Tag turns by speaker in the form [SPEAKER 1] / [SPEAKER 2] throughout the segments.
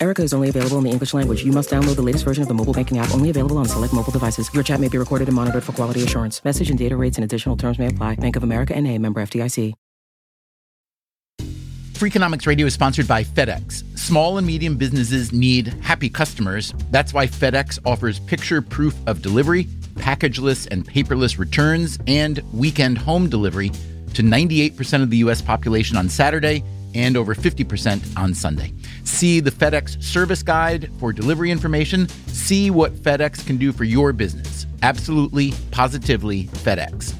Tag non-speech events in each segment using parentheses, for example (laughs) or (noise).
[SPEAKER 1] Erica is only available in the English language. You must download the latest version of the mobile banking app, only available on select mobile devices. Your chat may be recorded and monitored for quality assurance. Message and data rates and additional terms may apply. Bank of America and a member FDIC.
[SPEAKER 2] Freakonomics Radio is sponsored by FedEx. Small and medium businesses need happy customers. That's why FedEx offers picture proof of delivery, packageless and paperless returns, and weekend home delivery to 98% of the U.S. population on Saturday and over 50% on Sunday. See the FedEx service guide for delivery information. See what FedEx can do for your business. Absolutely, positively FedEx.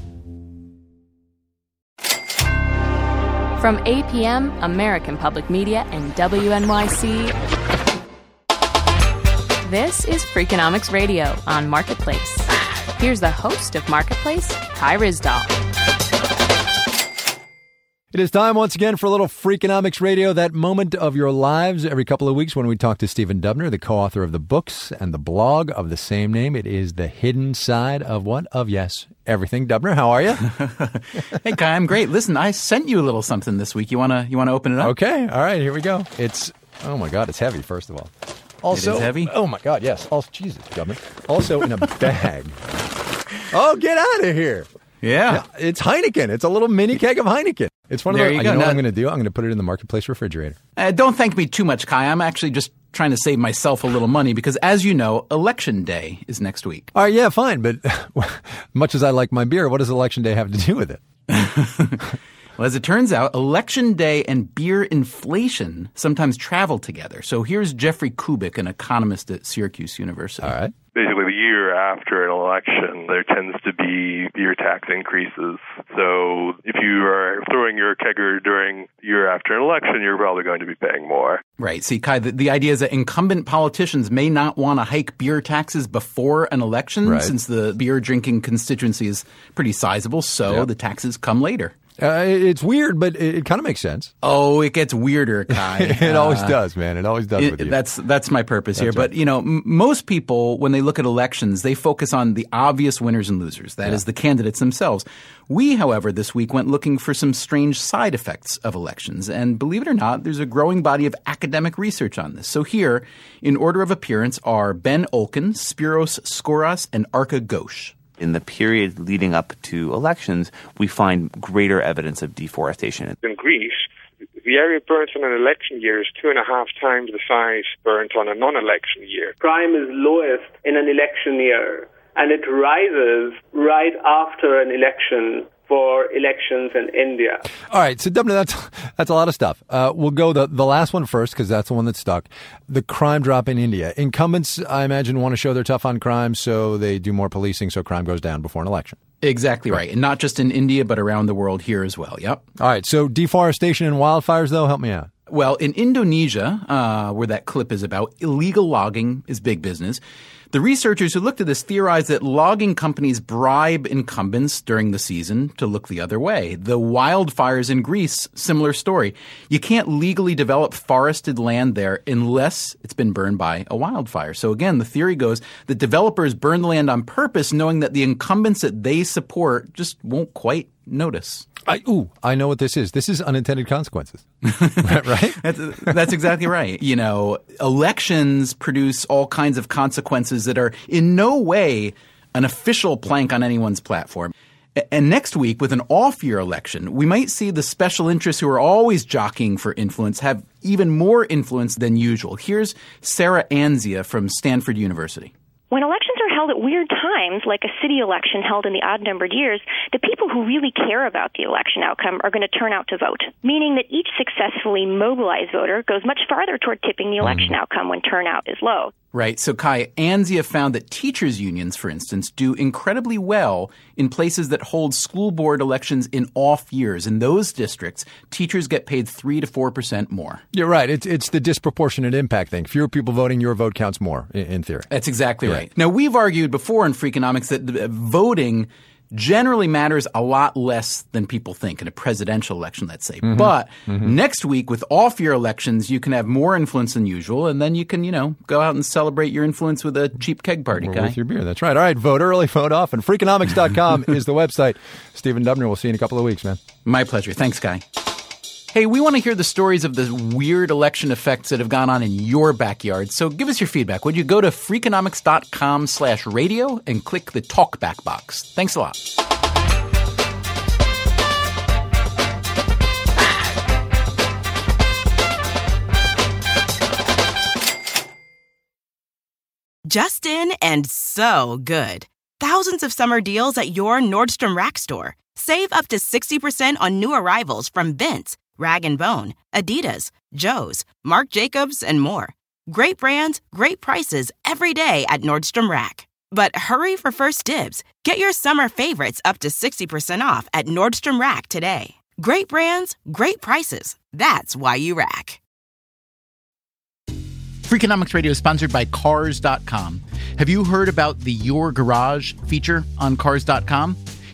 [SPEAKER 3] From APM, American Public Media, and WNYC, this is Freakonomics Radio on Marketplace. Here's the host of Marketplace, Kai Ryssdal.
[SPEAKER 4] It is time once again for a little Freakonomics Radio, that moment of your lives every couple of weeks when we talk to Stephen Dubner, the co-author of the books and the blog of the same name. It is the hidden side of what? Of yes, everything. Dubner, how are you? (laughs)
[SPEAKER 2] hey, Kai, I'm great. Listen, I sent you a little something this week. You wanna you wanna open it up?
[SPEAKER 4] Okay, all right, here we go. It's oh my god, it's heavy. First of all, also
[SPEAKER 2] it is heavy.
[SPEAKER 4] Oh my god, yes. Also, Jesus, Dubner. Also in a bag. (laughs) oh, get out of here.
[SPEAKER 2] Yeah.
[SPEAKER 4] It's Heineken. It's a little mini keg of Heineken. It's one of
[SPEAKER 2] There
[SPEAKER 4] those.
[SPEAKER 2] you
[SPEAKER 4] You, know what I'm going to do? I'm going to put it in the marketplace refrigerator.
[SPEAKER 2] Uh, don't thank me too much, Kai. I'm actually just trying to save myself a little money because, as you know, election day is next week.
[SPEAKER 4] All right, yeah, fine. But (laughs) much as I like my beer, what does election day have to do with it? (laughs)
[SPEAKER 2] Well, as it turns out, election day and beer inflation sometimes travel together. So here's Jeffrey Kubik, an economist at Syracuse University.
[SPEAKER 4] All right.
[SPEAKER 5] Basically the year after an election, there tends to be beer tax increases. So if you are throwing your kegger during the year after an election, you're probably going to be paying more.
[SPEAKER 2] Right. See, Kai, the, the idea is that incumbent politicians may not want to hike beer taxes before an election
[SPEAKER 4] Right.
[SPEAKER 2] since the beer drinking constituency is pretty sizable. So
[SPEAKER 4] Yep.
[SPEAKER 2] the taxes come later.
[SPEAKER 4] Uh, it's weird, but it, it kind of makes sense.
[SPEAKER 2] Oh, it gets weirder, (laughs) Kai.
[SPEAKER 4] it always
[SPEAKER 2] Uh,
[SPEAKER 4] does, man. It always does
[SPEAKER 2] It-
[SPEAKER 4] with you.
[SPEAKER 2] That's that's my purpose here.
[SPEAKER 4] Right.
[SPEAKER 2] But you know, m- most people when they look at elections, they focus on the obvious winners and losers. That is the candidates themselves. We, however, this week went looking for some strange side effects of elections, and believe it or not, there's a growing body of academic research on this. So here, in order of appearance, are Ben Olken, Spiros Skouras, and Arka Ghosh.
[SPEAKER 6] In the period leading up to elections, we find greater evidence of deforestation.
[SPEAKER 7] in Greece, the area burnt on an election year is two and a half times the size burnt on a non-election year.
[SPEAKER 8] crime is lowest in an election year and it rises right after an election for elections in India.
[SPEAKER 4] All right, so Dubner, that's that's a lot of stuff. Uh, we'll go the the last one first because that's the one that stuck. The crime drop in India. Incumbents, I imagine, want to show they're tough on crime, so they do more policing, so crime goes down before an election.
[SPEAKER 2] Exactly right. And not just in India, but around the world here as well. Yep.
[SPEAKER 4] All right, so deforestation and wildfires, though, help me out.
[SPEAKER 2] Well, in Indonesia, uh, where that clip is about, illegal logging is big business. The researchers who looked at this theorized that logging companies bribe incumbents during the season to look the other way. The wildfires in Greece, similar story. You can't legally develop forested land there unless it's been burned by a wildfire. So again, the theory goes that developers burn the land on purpose, knowing that the incumbents that they support just won't quite notice.
[SPEAKER 4] I, ooh, I know what this is. This is unintended consequences, (laughs) right? (laughs)
[SPEAKER 2] That's, that's exactly right. You know, elections produce all kinds of consequences that are in no way an official plank on anyone's platform. And next week, with an off year election, we might see the special interests who are always jockeying for influence have even more influence than usual. Here's Sarah Anzia from Stanford University.
[SPEAKER 9] When elections are held at weird times, like a city election held in the odd numbered years, the people who really care about the election outcome are going to turn out to vote, meaning that each successfully mobilized voter goes much farther toward tipping the mm-hmm. election outcome when turnout is low.
[SPEAKER 2] Right. So, Kai, Anzia found that teachers' unions, for instance, do incredibly well in places that hold school board elections in off years. In those districts, teachers get paid 3 to 4% more.
[SPEAKER 4] You're right. It's it's the disproportionate impact thing. Fewer people voting, your vote counts more, in, in theory.
[SPEAKER 2] That's exactly right. Now, we've argued before in Freakonomics that uh, voting generally matters a lot less than people think in a presidential election, let's say.
[SPEAKER 4] Mm-hmm.
[SPEAKER 2] But next week, with off year elections, you can have more influence than usual, and then you can, you know, go out and celebrate your influence with a cheap keg party,
[SPEAKER 4] Or
[SPEAKER 2] guy.
[SPEAKER 4] with your beer. That's right. All right, vote early, vote often. Freakonomics.com (laughs) is the website. Stephen Dubner, we'll see you in a couple of weeks, man.
[SPEAKER 2] My pleasure. Thanks, Guy. Hey, we want to hear the stories of the weird election effects that have gone on in your backyard. So give us your feedback. Would you go to freakonomics.com slash radio and click the talkback box? Thanks a lot.
[SPEAKER 10] Justin and so good. Thousands of summer deals at your Nordstrom Rack store. Save up to 60% on new arrivals from Vince, Rag & Bone, Adidas, Joe's, Marc Jacobs, and more. Great brands, great prices every day at Nordstrom Rack. But hurry for first dibs. Get your summer favorites up to 60% off at Nordstrom Rack today. Great brands, great prices. That's why you rack.
[SPEAKER 2] Freakonomics Radio is sponsored by Cars.com. Have you heard about the Your Garage feature on Cars.com?